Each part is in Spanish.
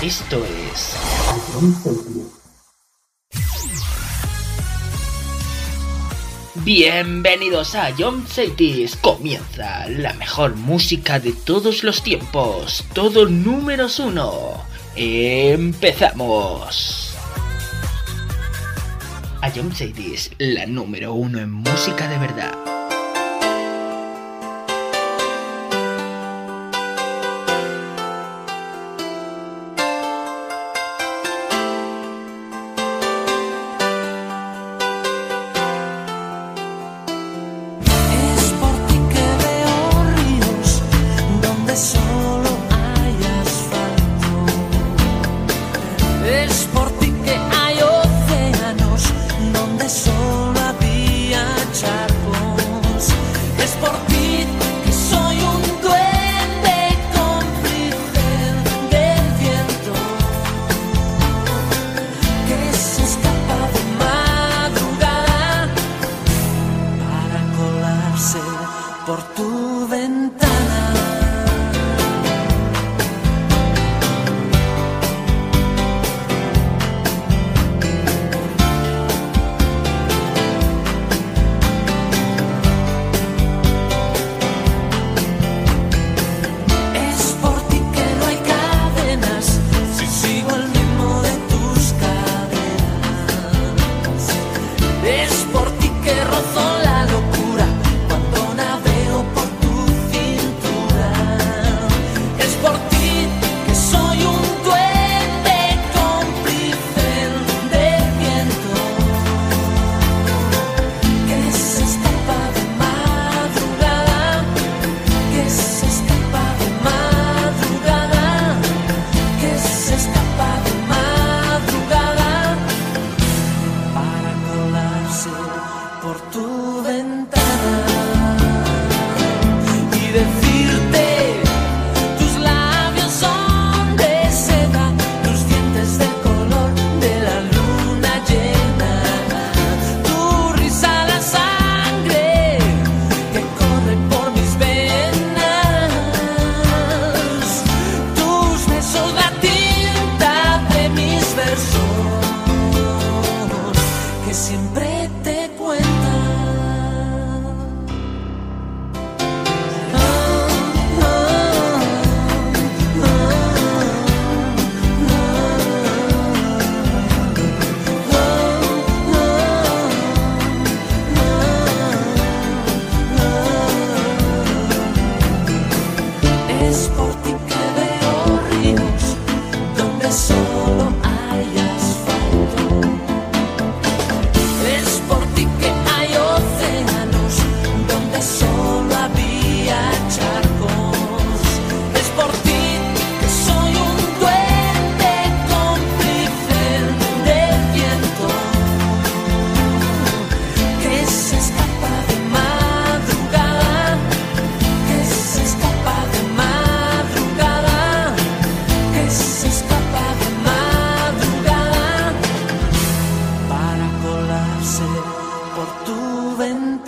Esto es Bienvenidos a John Cities. Comienza la mejor música de todos los tiempos. Todo números uno. Empezamos. A John Cities, la número uno en música de verdad. por tu ventana.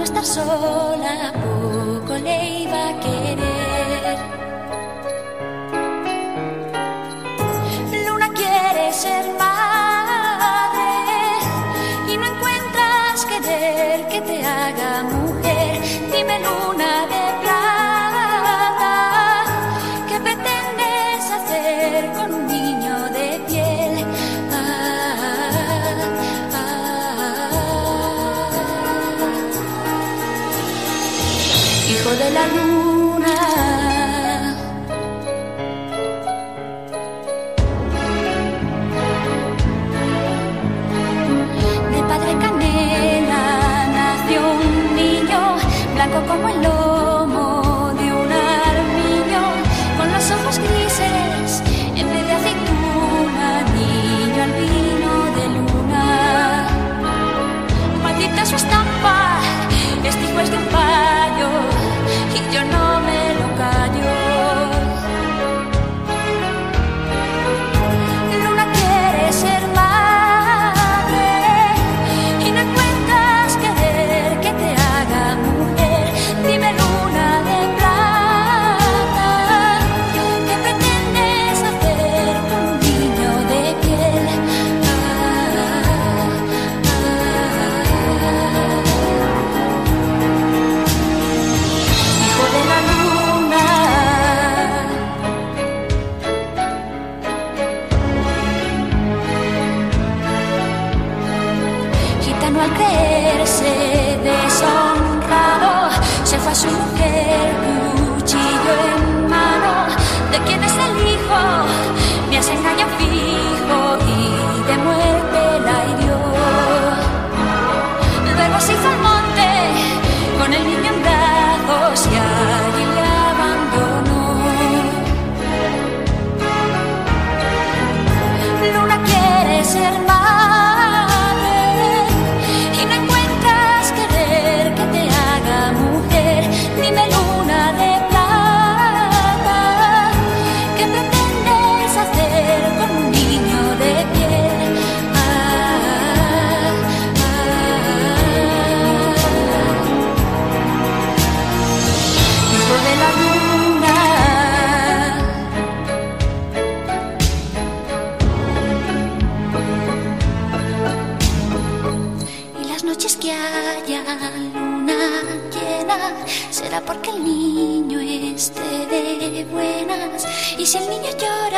no estar sola, poco le iba a querer.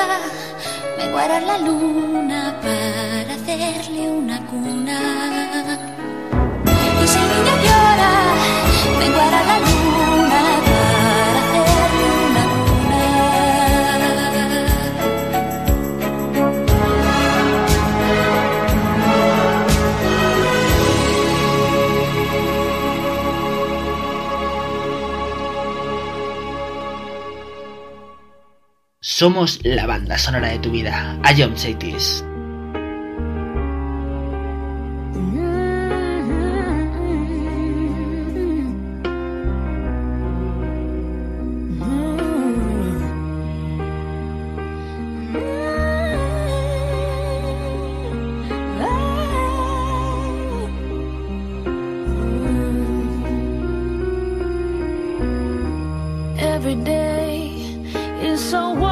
vida, menguará la luna para hacerle una cuna. Y si el niño llora, menguará la luna. Somos la banda sonora de tu vida. Ayom Cities. every day is so.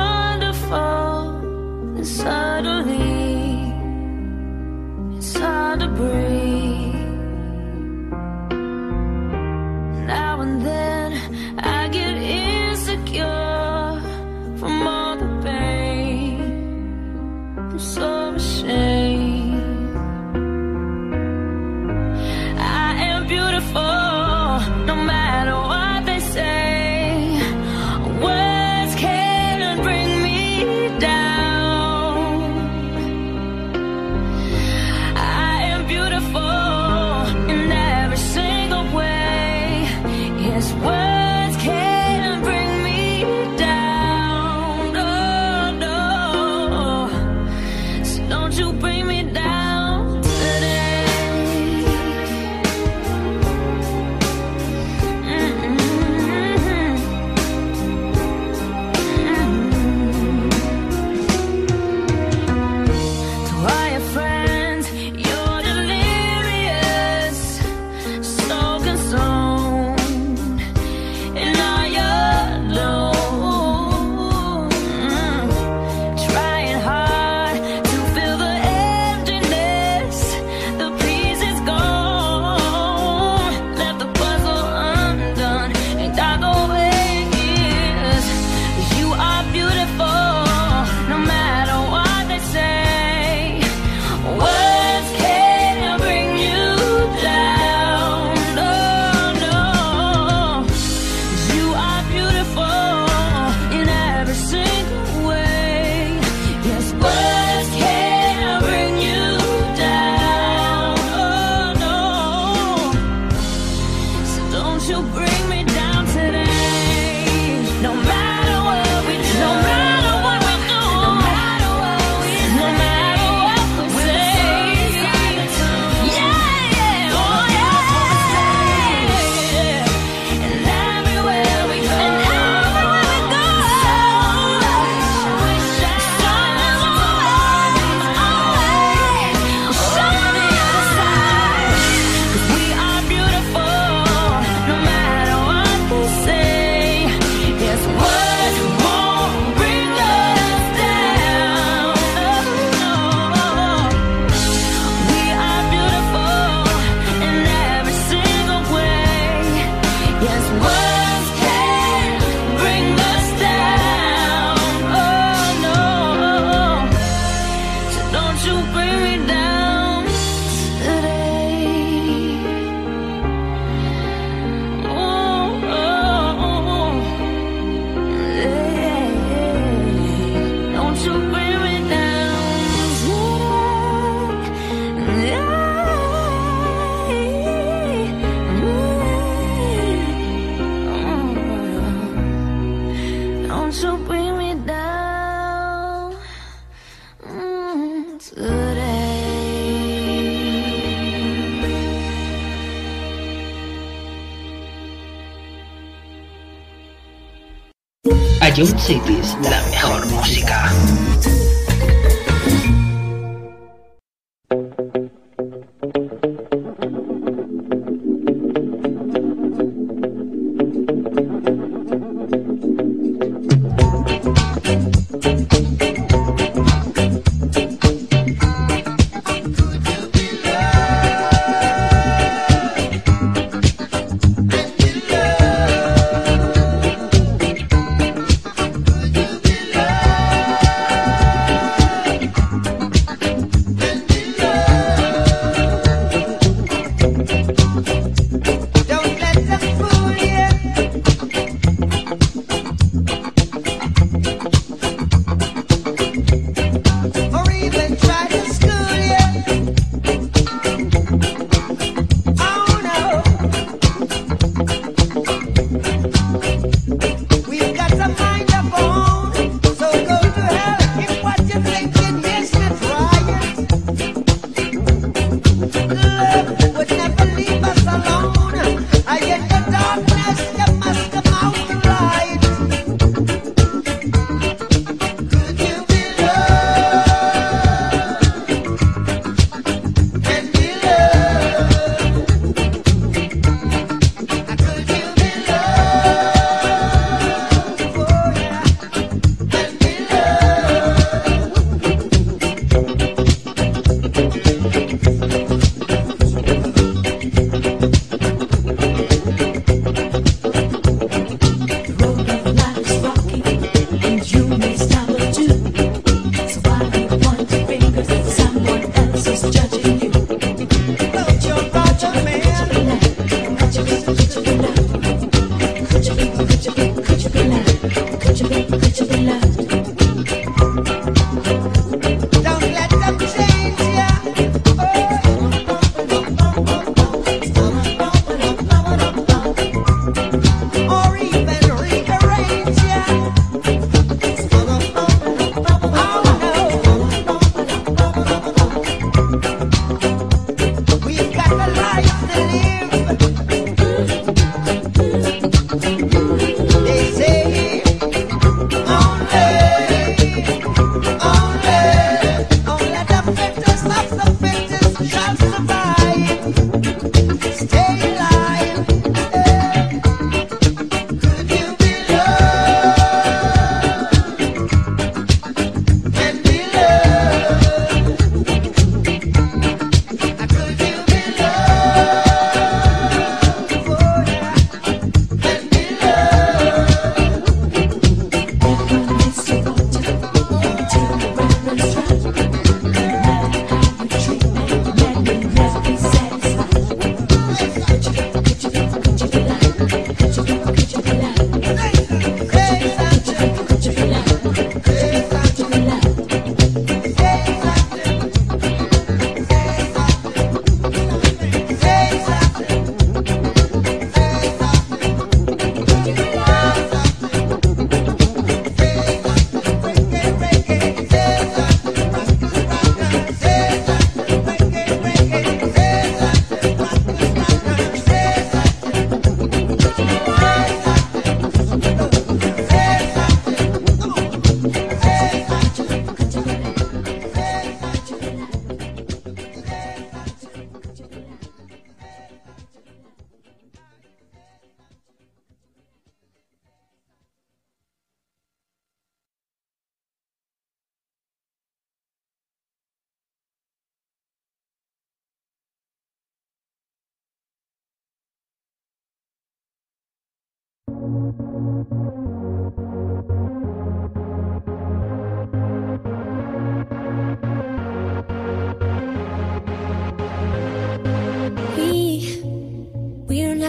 Ion Cities, la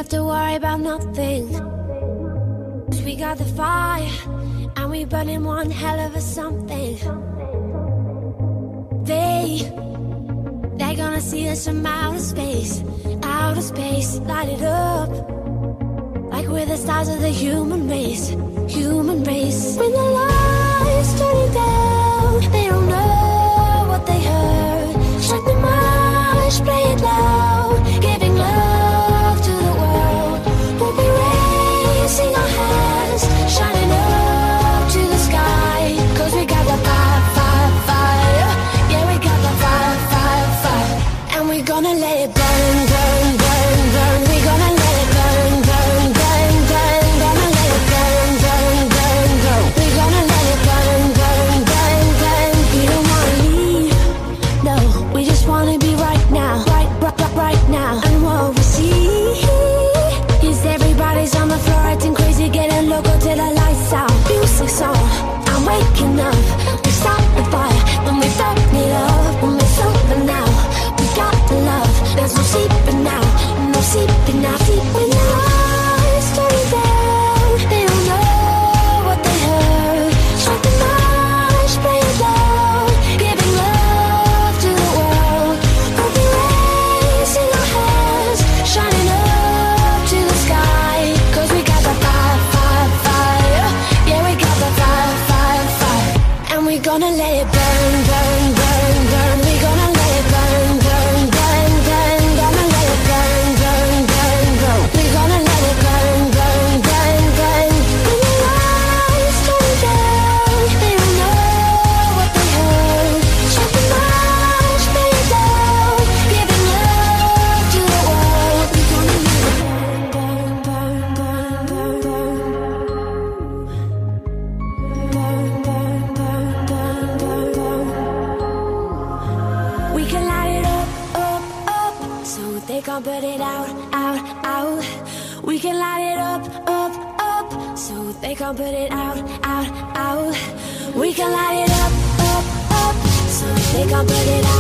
have to worry about nothing. Cause we got the fire, and we burning one hell of a something. They, they're gonna see us from outer space, outer space, light it up like we're the stars of the human race, human race. When the lights turn down. I'll put it out.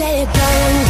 let it burn.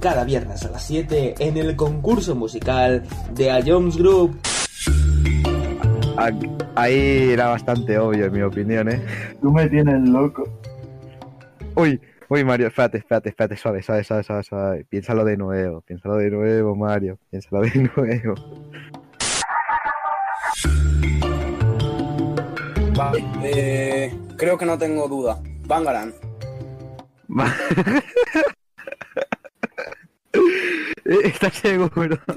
Cada viernes a las 7 en el concurso musical de A Jones Group. Ah, Ahí era bastante obvio, en mi opinión, ¿eh? Tú me tienes loco. Uy, uy, Mario, espérate, espérate, espérate, suave, suave, suave, suave, suave. Piénsalo de nuevo, piénsalo de nuevo, Mario, piénsalo de nuevo. Vale, eh, creo que no tengo duda. Bangaran.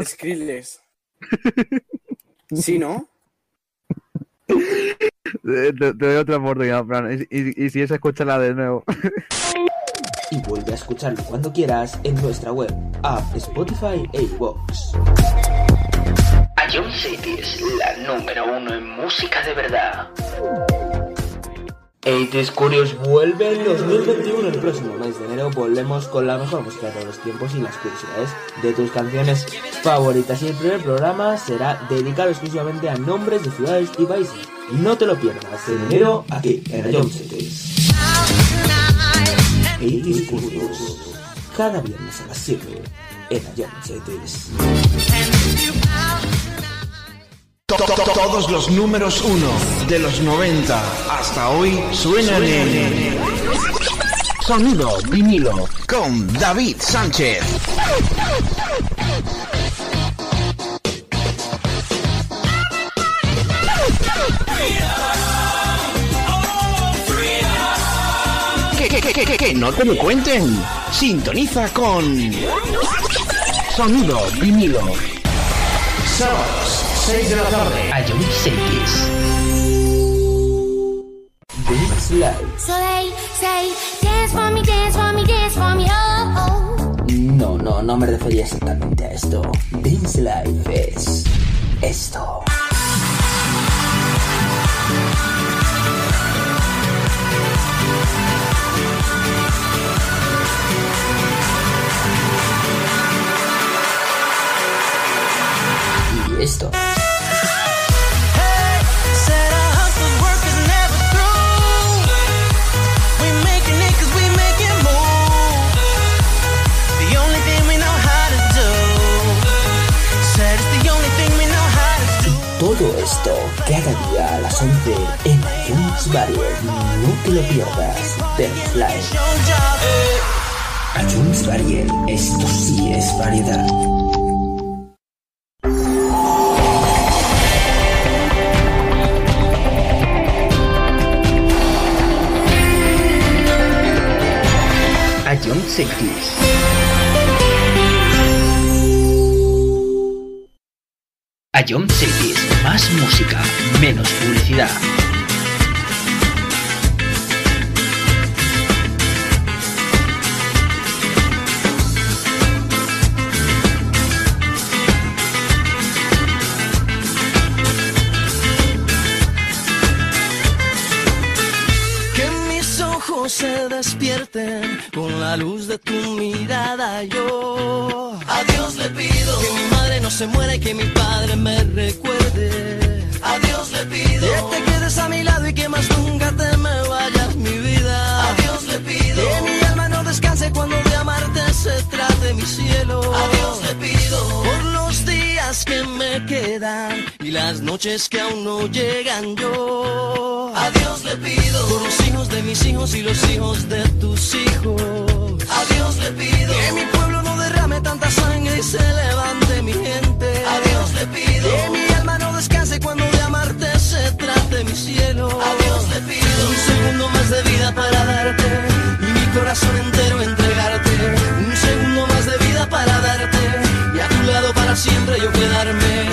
Skrillex. Sí, ¿no? Te, te doy otra oportunidad, Fran. Y, y- y si es, escúchala de nuevo. Y vuelve a escucharlo cuando quieras en nuestra web, app, Spotify e iVoox. A Jones City es la número uno en música de verdad. 80 Curious vuelve en 2021. El próximo mes de enero volvemos con la mejor música de los tiempos y las curiosidades de tus canciones favoritas. Y el primer programa será dedicado exclusivamente a nombres de ciudades y países. No te lo pierdas en enero aquí en Jones City. 80 Curious. Cada viernes a las 7 en City. To- to- to- Todos los números uno de los 90 hasta hoy suenan en Sonido vinilo con David Sánchez. Que, que, que, que, que, que no te lo cuenten. Sintoniza con Sonido vinilo. Sábados, 6 de la tarde. A Jones City. Dance Live. So they say, dance for me, dance for me, dance for me, oh, oh. No, no, no me refería exactamente a esto. Dance Life es esto. Do. Todo esto cada día a las 11 en Jones Barrier. No te lo pierdas. Dance Live. Jones Barrier. Esto sí es variedad. Cities. A John Cities. Más música, menos publicidad. Despierten con la luz de tu mirada. Yo a Dios le pido que mi madre no se muera y que mi padre me recuerde. A Dios le pido que te quedes a mi lado y que más nunca te me vayas mi vida. A Dios le pido que mi alma no descanse cuando de amarte se trate mi cielo. A le pido que me quedan y las noches que aún no llegan yo. A Dios le pido por los hijos de mis hijos y los hijos de tus hijos. A Dios le pido que mi pueblo no derrame tanta sangre y se levante mi gente. A Dios le pido que mi alma no descanse cuando de amarte se trate mi cielo. A Dios le pido un segundo más de vida para darte y mi corazón entero entregarte. Siempre yo quedarme.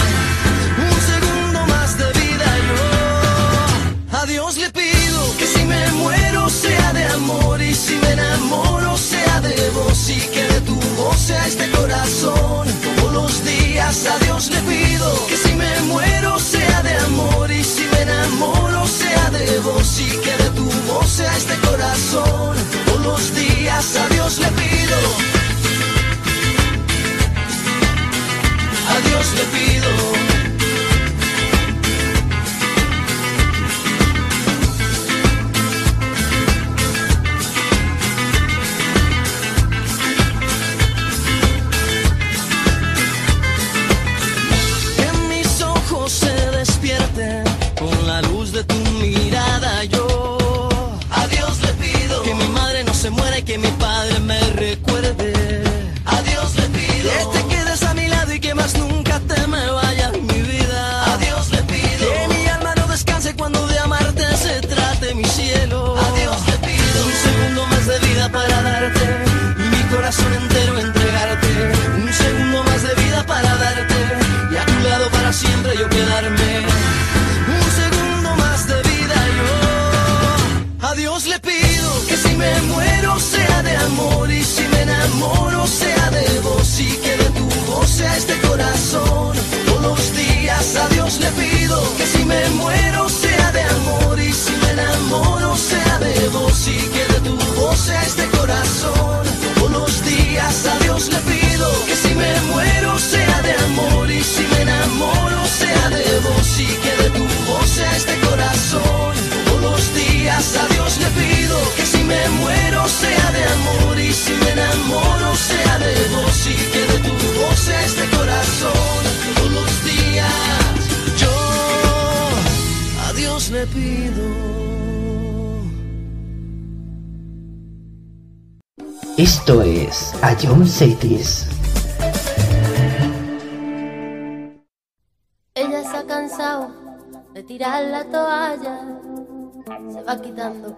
Un segundo más de vida yo. A Dios le pido que si me muero sea de amor y si me enamoro sea de vos y que de tu voz sea este corazón. Todos los días a Dios le pido que si me muero sea de amor y si me enamoro sea de vos y que de tu voz sea este corazón.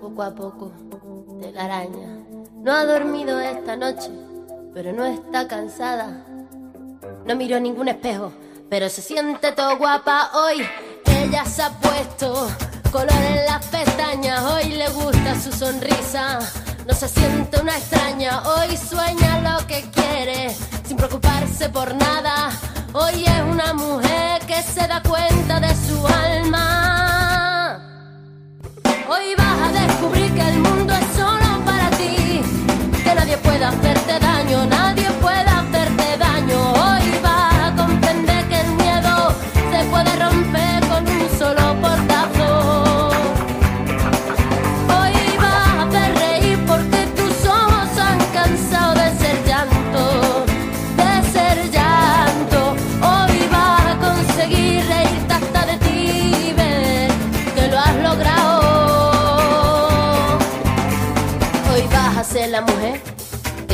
Poco a poco de araña. No ha dormido esta noche, pero no está cansada. No miró ningún espejo, pero se siente todo guapa hoy. Ella se ha puesto color en las pestañas, hoy le gusta su sonrisa. No se siente una extraña, hoy sueña lo que quiere, sin preocuparse por nada. Hoy es una mujer que se da cuenta de su alma. Hoy vas a descubrir que el mundo es solo para ti, que nadie puede hacerte daño, nadie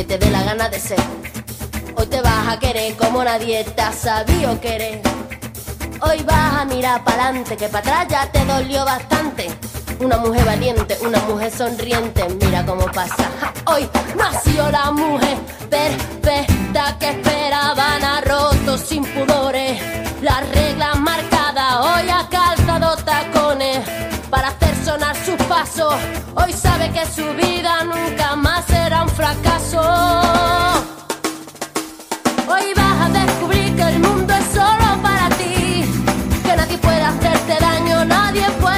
te dé la gana de ser. Hoy te vas a querer como nadie te ha sabido querer. Hoy vas a mirar para adelante, que para atrás ya te dolió bastante. Una mujer valiente, una mujer sonriente, mira cómo pasa. Hoy nació la mujer perfecta que esperaban, ha roto sin pudores. Las reglas marcadas, hoy ha calzado hacer Hoy sabe que su vida nunca más será un fracaso. Hoy vas a descubrir que el mundo es solo para ti, que nadie puede hacerte daño, nadie puede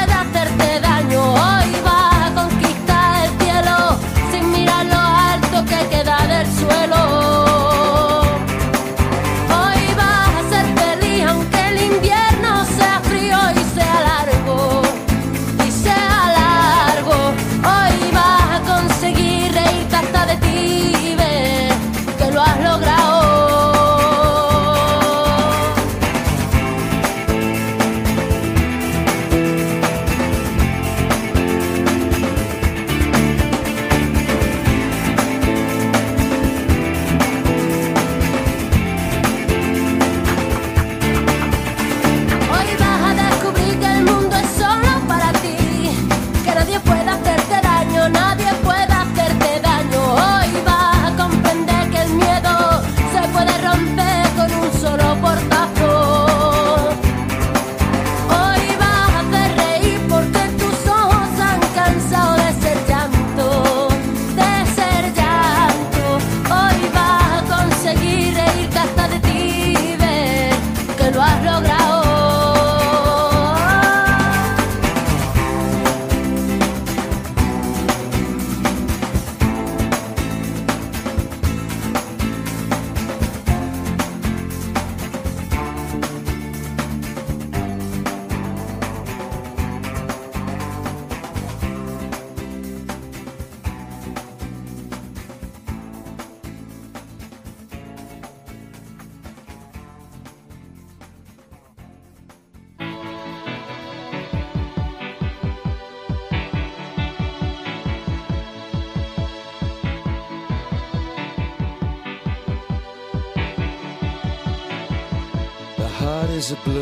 blue.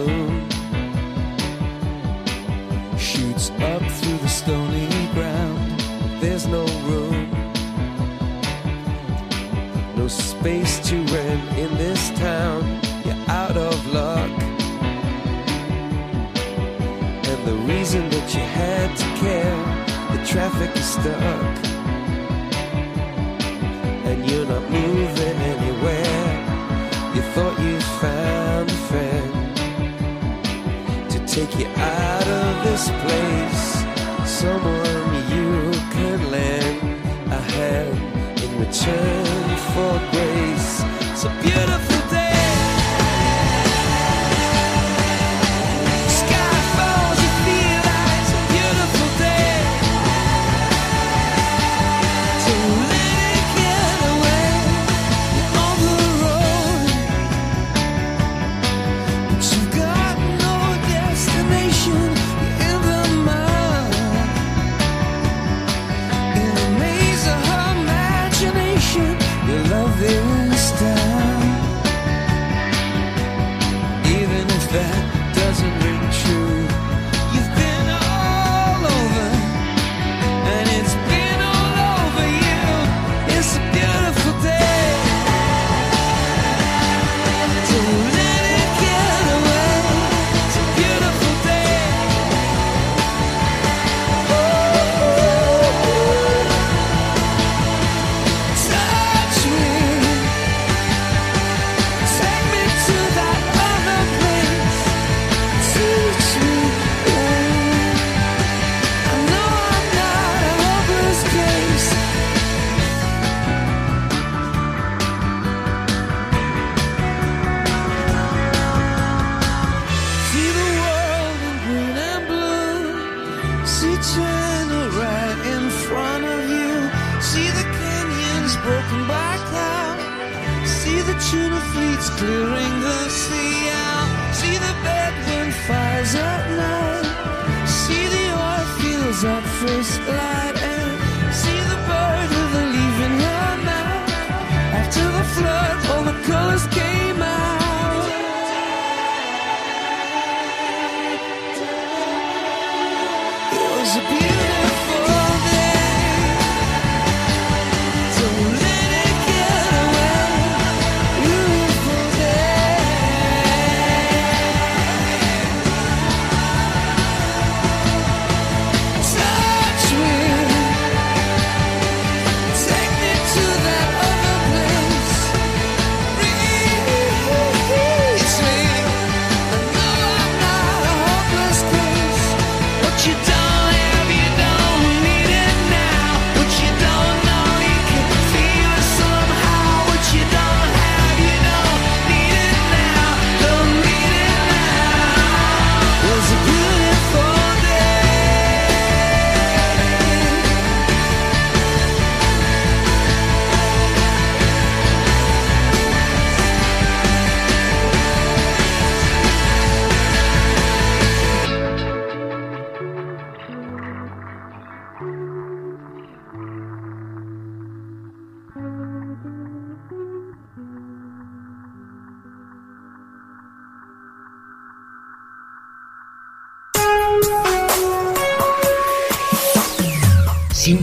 clearing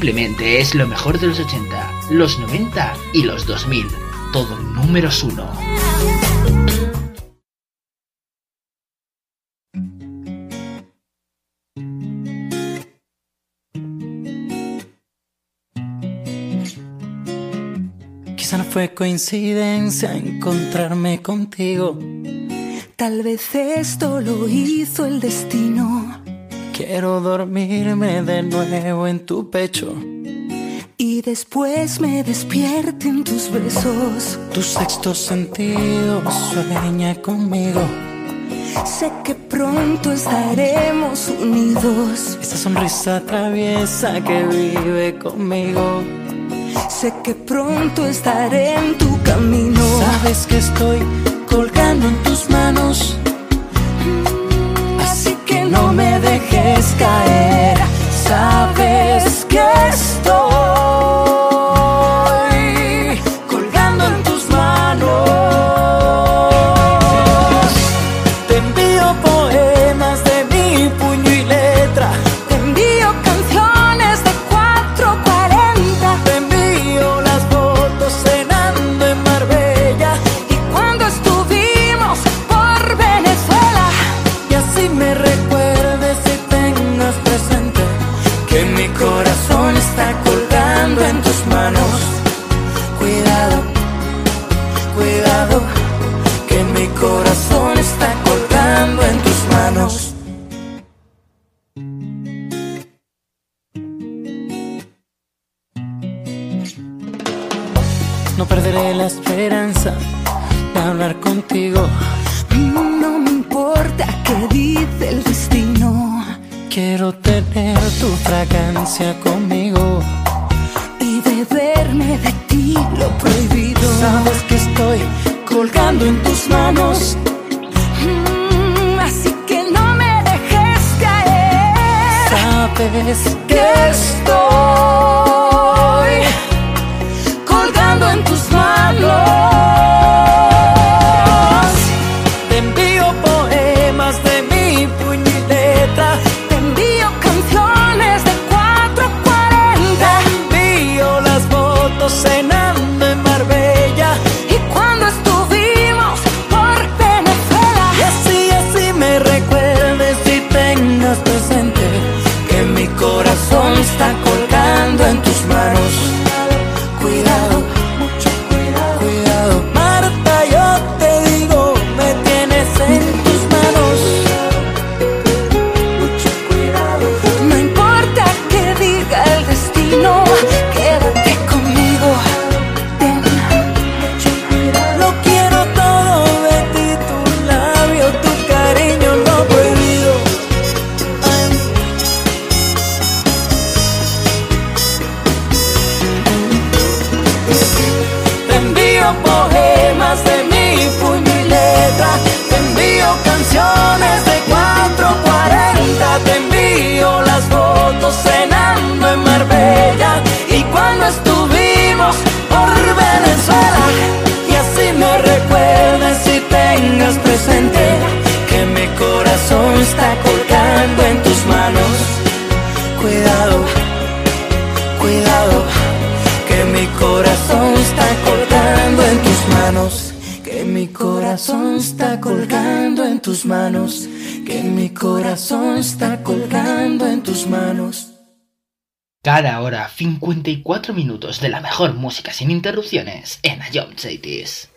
Simplemente es lo mejor de los 80, los 90 y los 2000. Todo números uno. Quizá no fue coincidencia encontrarme contigo. Tal vez esto lo hizo el destino Quiero dormirme de nuevo en tu pecho. Y después me despierten tus besos. Tu sexto sentido sueña conmigo. Sé que pronto estaremos unidos. Esa sonrisa traviesa que vive conmigo. Sé que pronto estaré en tu camino. Sabes que estoy colgando en tus manos escae. No perderé la esperanza de hablar contigo. No me importa qué dice el destino. Quiero tener tu fragancia conmigo y beberme de ti lo prohibido. Sabes que estoy colgando en tus manos. Mm, así que no me dejes caer. Sabes que estoy. manos, que mi corazón está colgando en tus manos. Cada hora 54 minutos de la mejor música sin interrupciones en Ion Cities.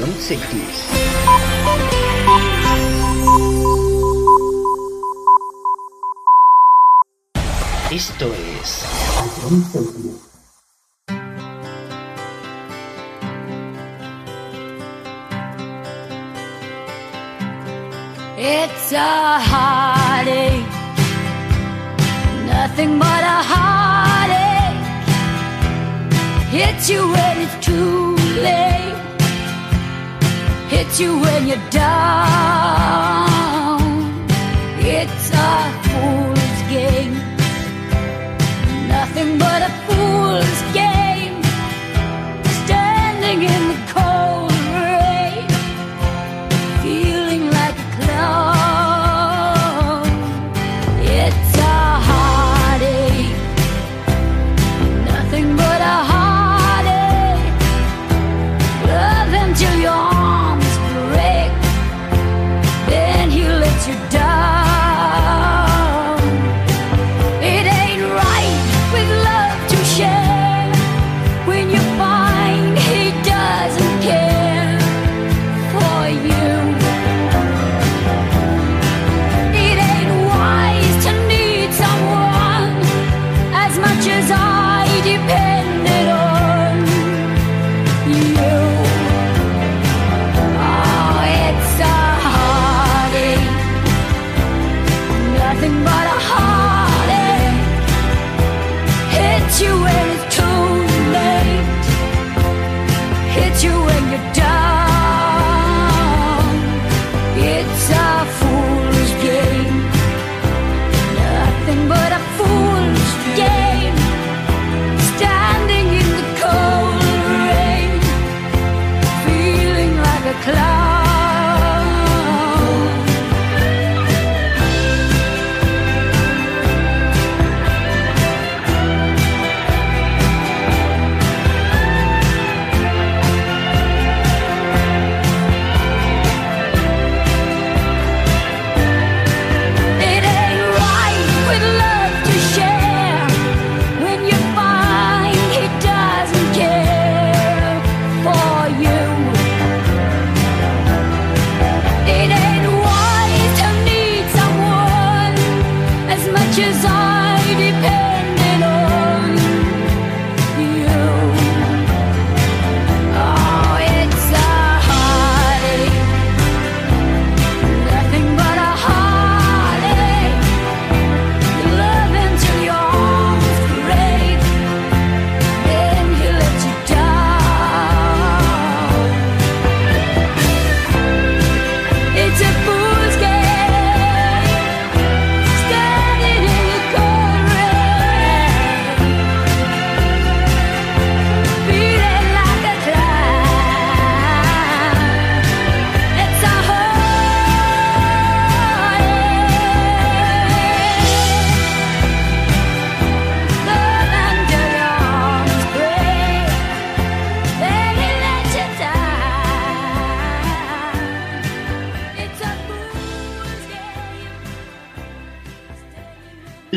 problem cities. Esto es It's a heartache, nothing but a heartache. Hits you when it's too late hit you when you're down.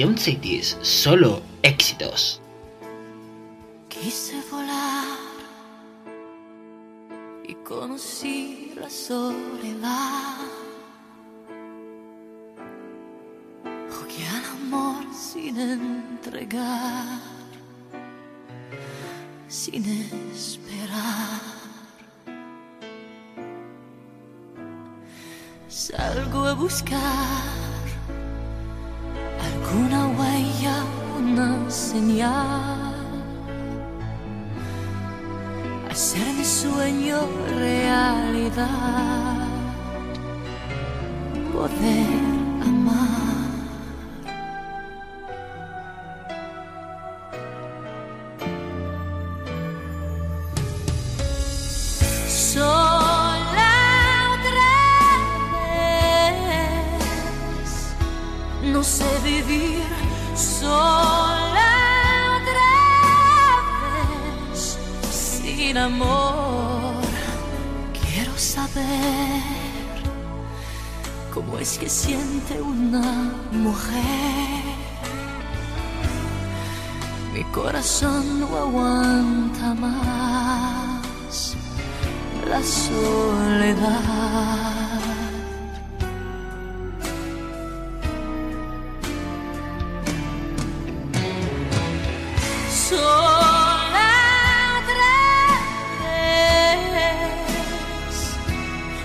John Cities, solo éxitos. Quise volar y conocí la soledad. Jugué al amor sin entregar, sin esperar. Salgo a buscar alguna huella, una señal. Hacer mi sueño realidad. Poder amar. Cómo es que siente una mujer. Mi corazón no aguanta más la soledad.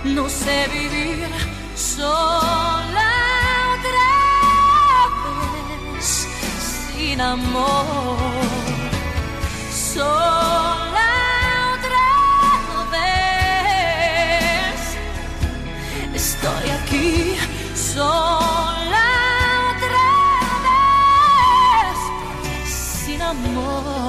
No sé vivir sola otra vez sin amor. Sola otra vez. Estoy aquí sola otra vez sin amor.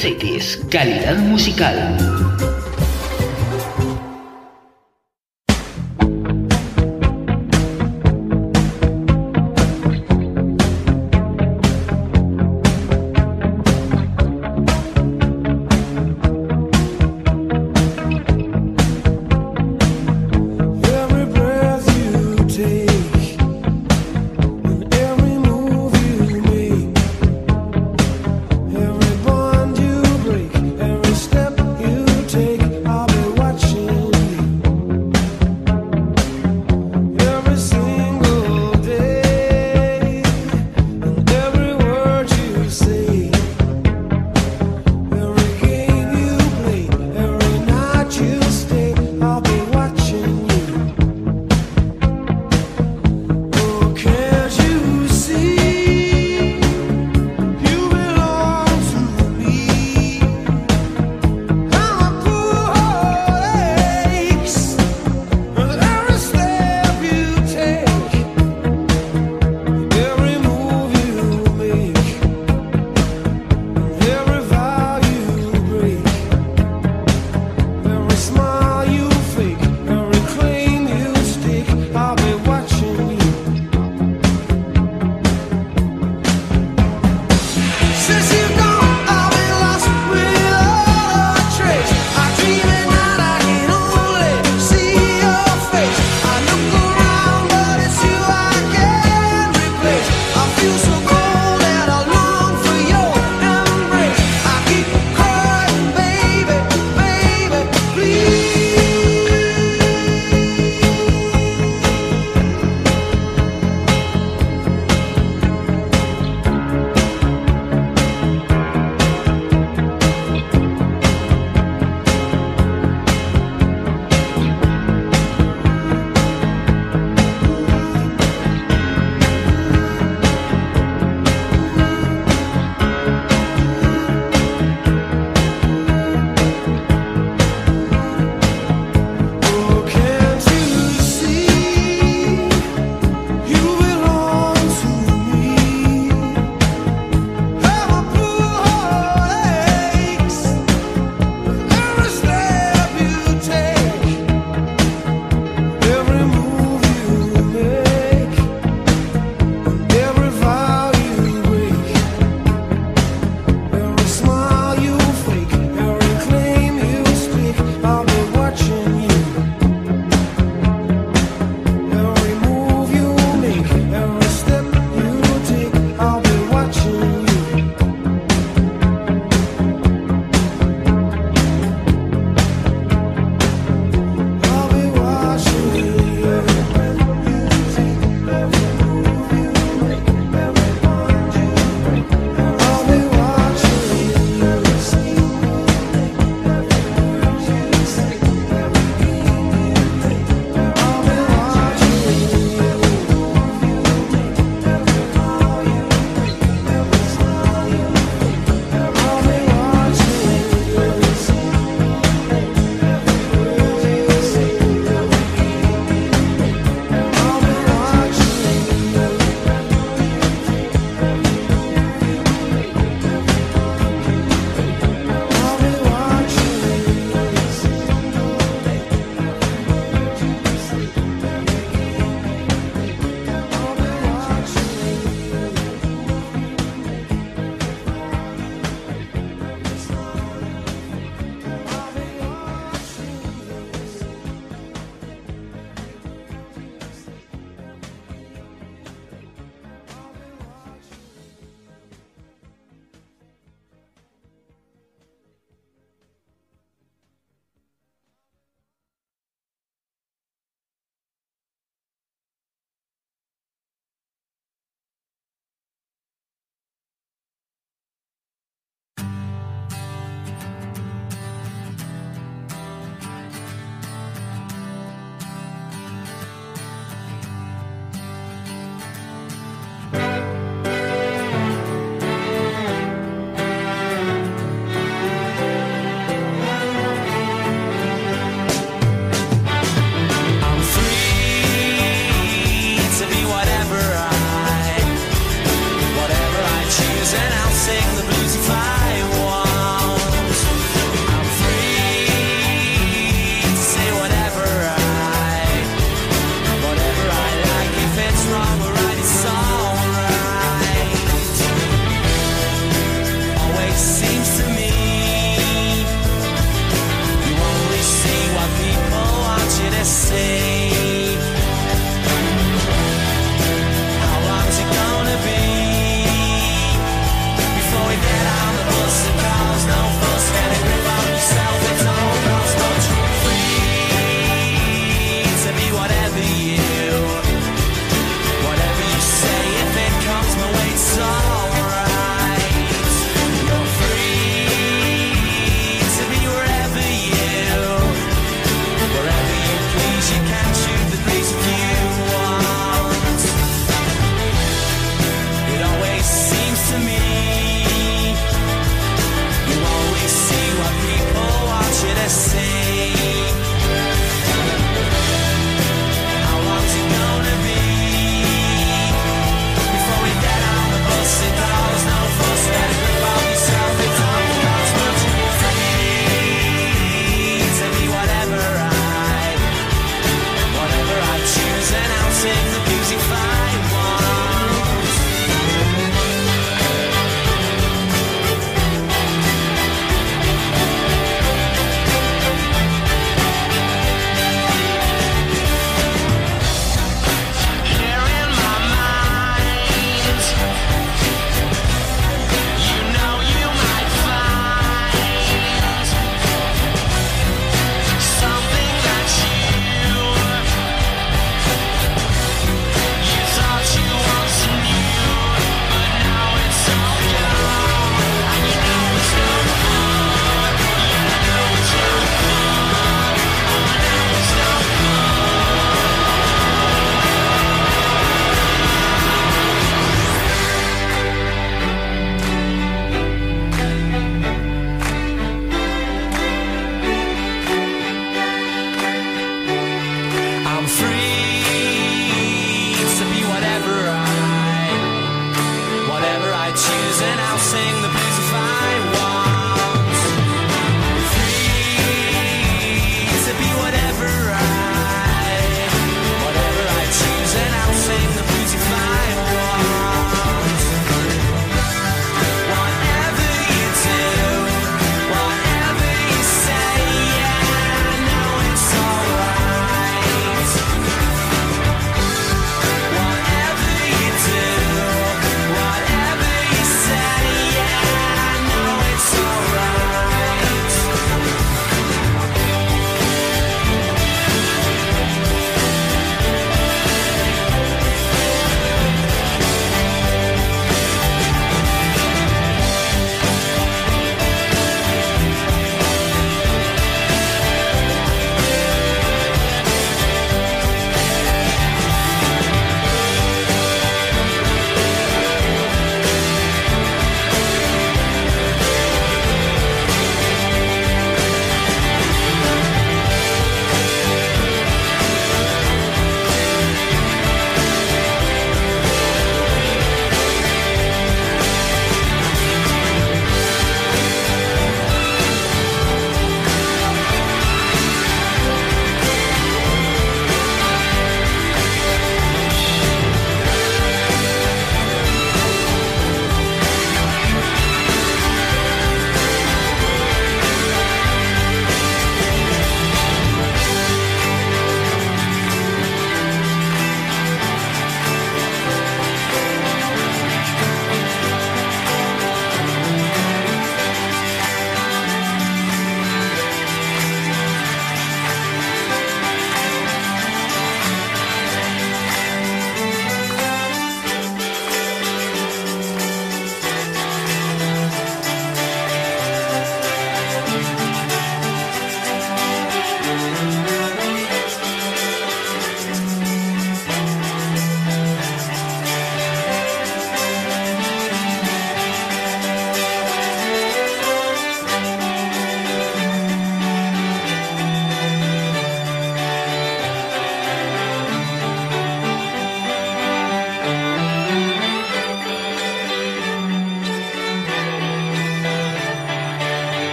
Cities, calidad musical.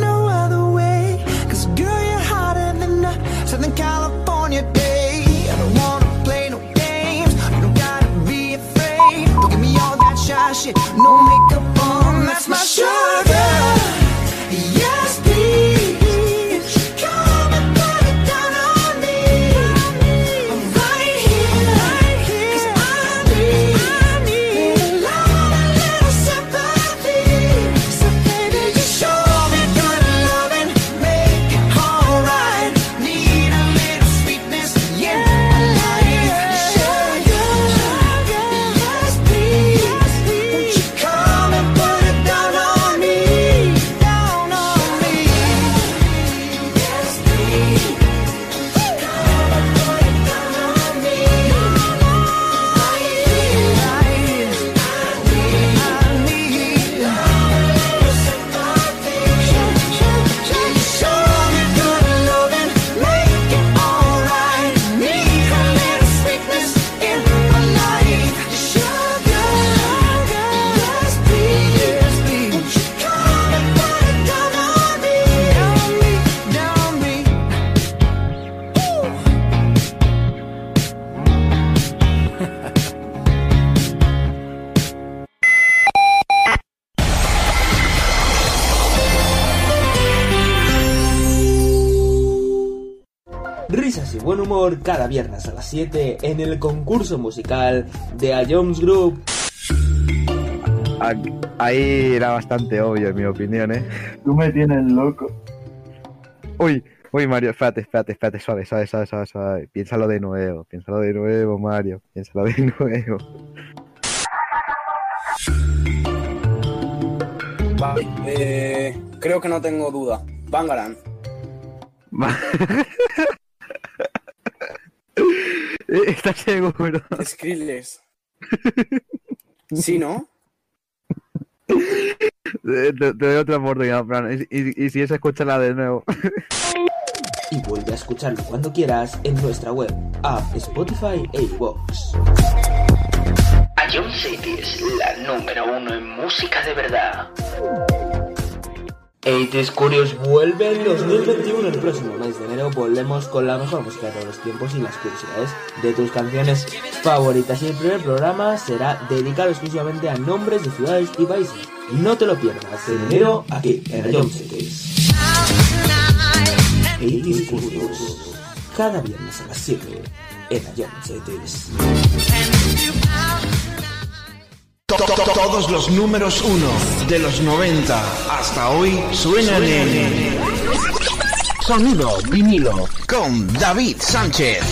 No other way. Cause girl, you're hot at the Southern California day. I don't wanna play no games, no gotta be afraid. Look at me all that shy shit, no makeup on, that's my sugar. Cada viernes a las 7 en el concurso musical de A Jones Group. Ah, Ahí era bastante obvio, en mi opinión, ¿eh? Tú me tienes loco. Uy, uy, Mario, espérate, espérate, espérate, suave, suave, suave, suave, suave. Piénsalo de nuevo, piénsalo de nuevo, Mario, piénsalo de nuevo. Vale, eh, creo que no tengo duda. Bangaran. ¿Estás seguro? Skrillex. ¿Sí, no? Te, te- te doy otra oportunidad, Fran. Y, y- y si es, escúchala de nuevo. Y vuelve a escucharlo cuando quieras en nuestra web, app, Spotify e iVoox. A John City es la número uno en música de verdad. 80s Curious vuelve en 2021. El próximo mes de enero volvemos con la mejor música de todos los tiempos y las curiosidades de tus canciones favoritas. Y el primer programa será dedicado exclusivamente a nombres de ciudades y países. No te lo pierdas en enero aquí en Ion Cities. 80s Curious. Cada viernes a las 7 en Cities. To- to- to- Todos los números uno de los 90 hasta hoy suenan en Sonido vinilo con David Sánchez.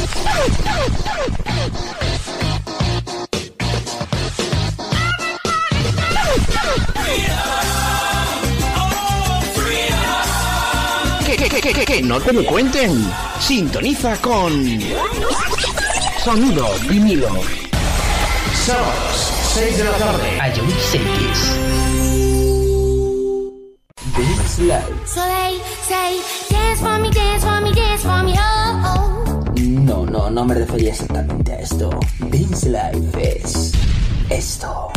Que, que, que, que, que, no te lo cuenten. Sintoniza con Sonido vinilo. Sábados, 6 de la tarde. A John Cities. Dance Live. So they say, dance for me, dance for me, dance for me, oh, oh. No, no, no me refería exactamente a esto. Dance Life es esto.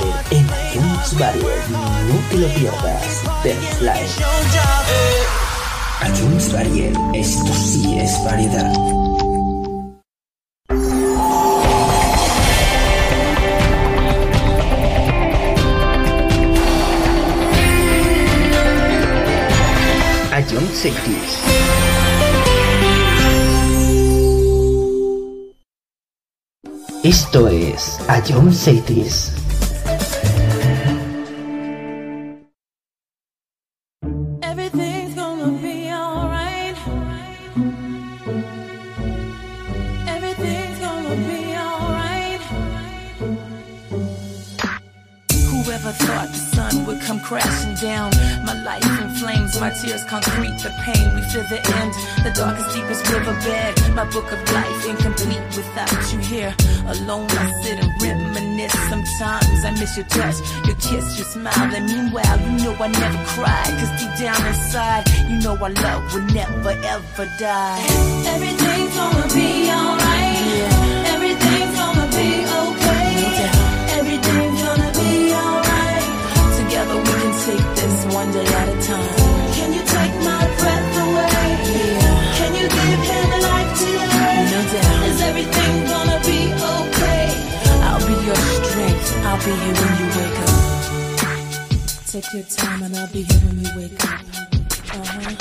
A las 11 en iTunes Variety. No te lo pierdas. Job. iTunes Variety. Esto sí es variedad. John Cities. Esto es A John. Tears concrete the pain. We feel the end, the darkest, deepest riverbed. My book of life incomplete without you here. Alone, I sit and reminisce. Sometimes I miss your touch, your kiss, your smile. And meanwhile, you know I never cry. Cause deep down inside, you know our love will never ever die. Everything's gonna be alright. Everything's gonna be okay. Everything's gonna be alright. Together we can take this one day at a time. I'll be here when you wake up. Take your time and I'll be here when you wake up.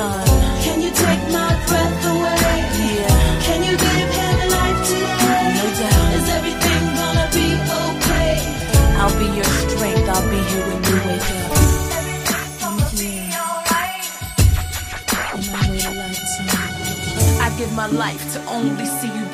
Day at a time. Can you take my breath away? Yeah. Can you give him life today? No doubt. Is everything gonna be okay? I'll be your strength. I'll be here when you wake up. I give my life to only see you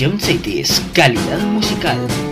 Ion Cities, calidad musical.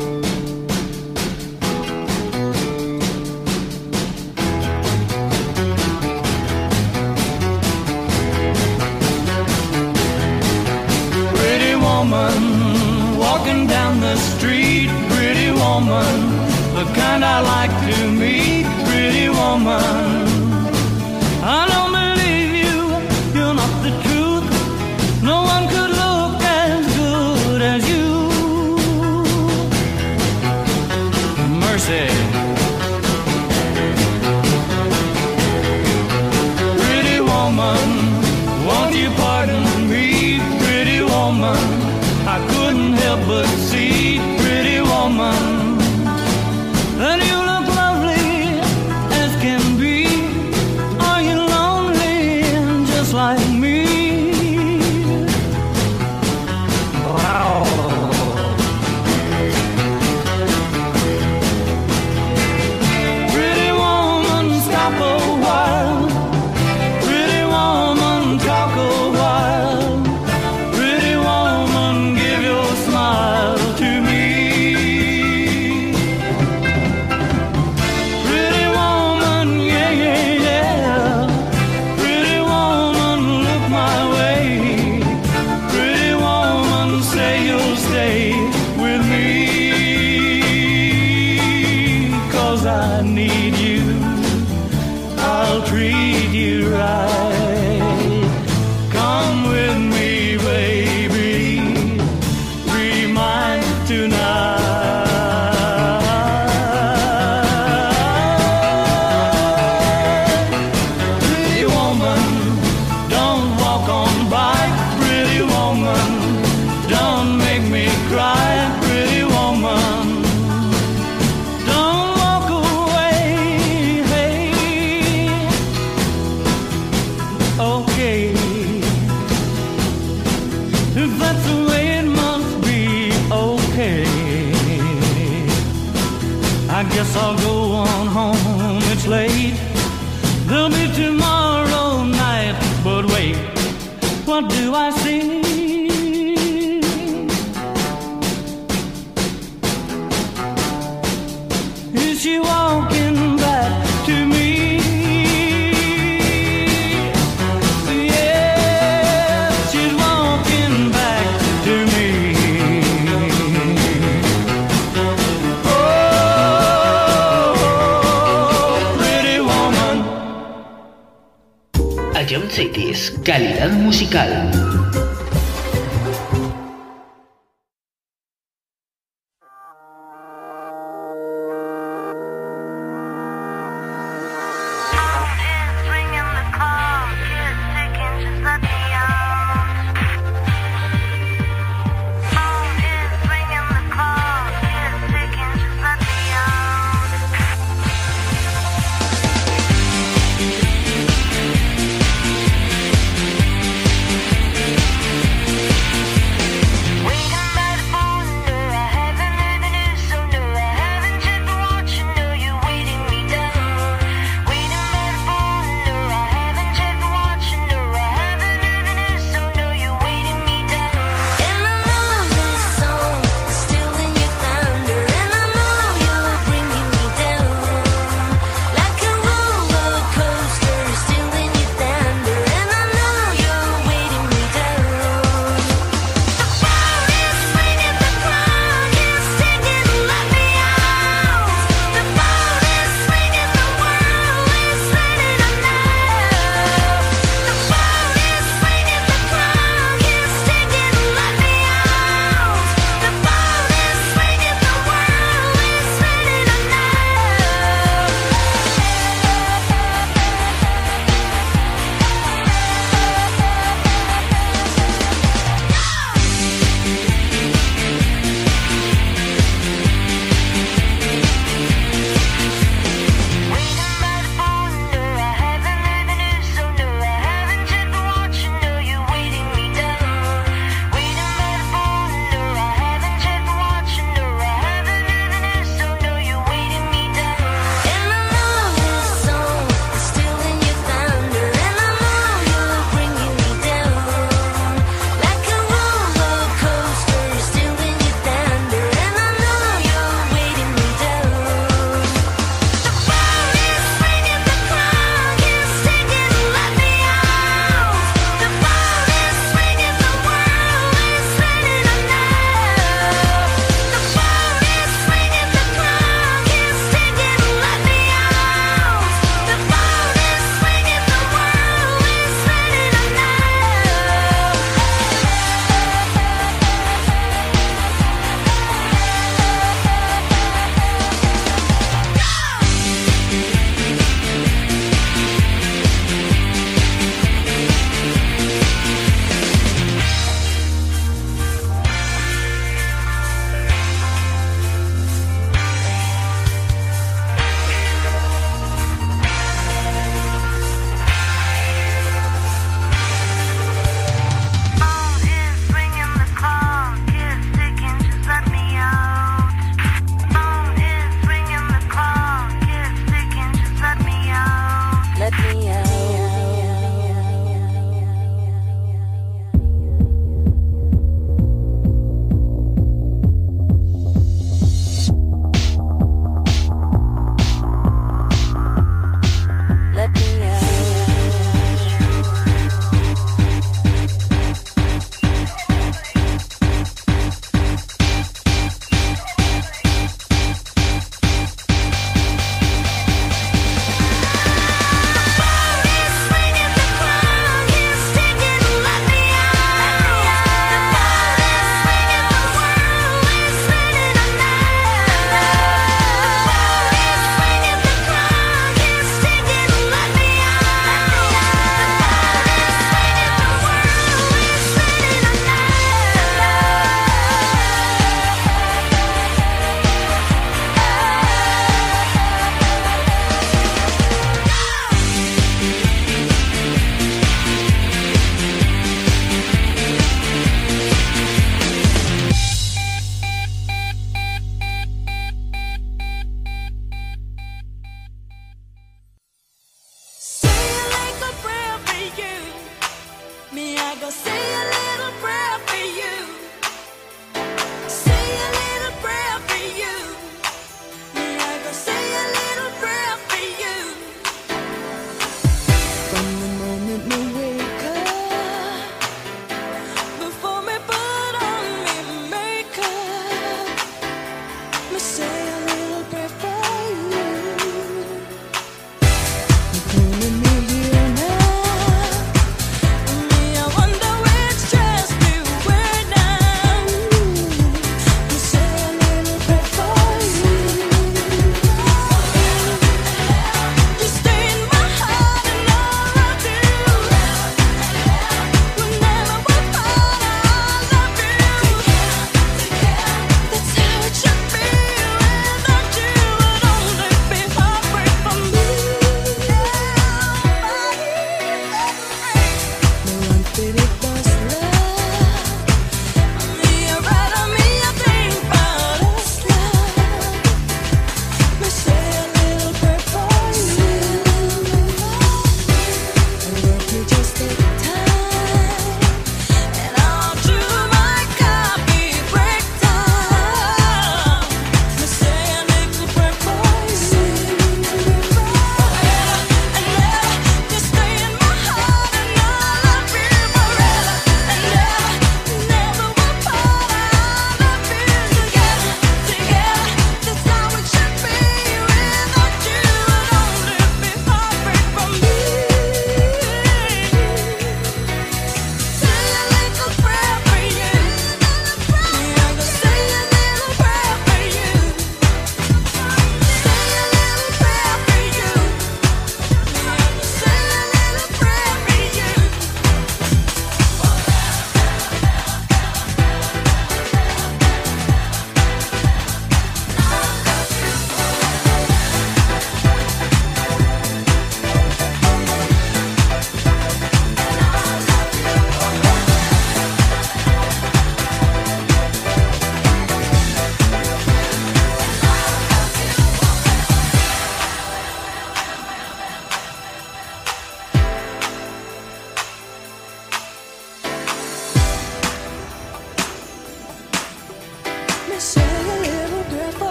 Calidad musical.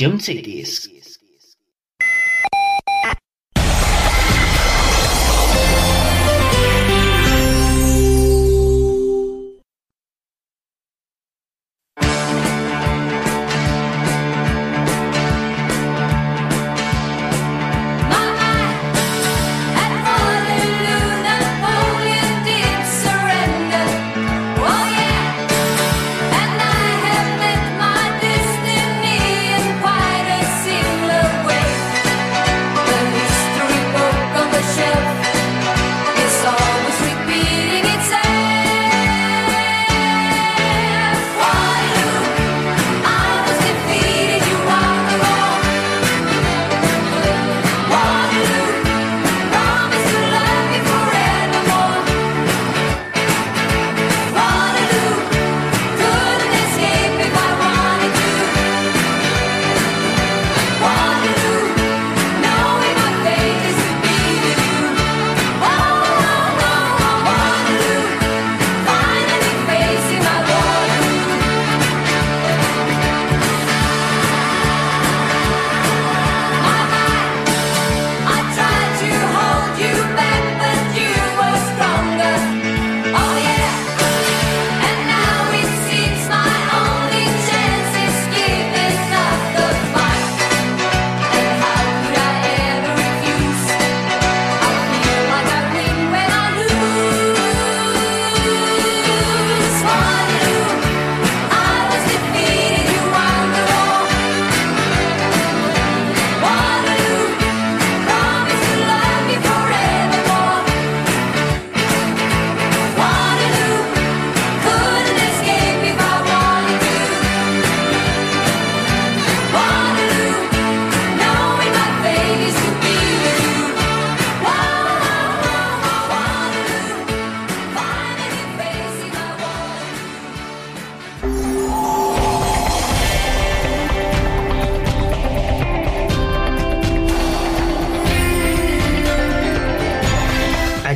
A John Cities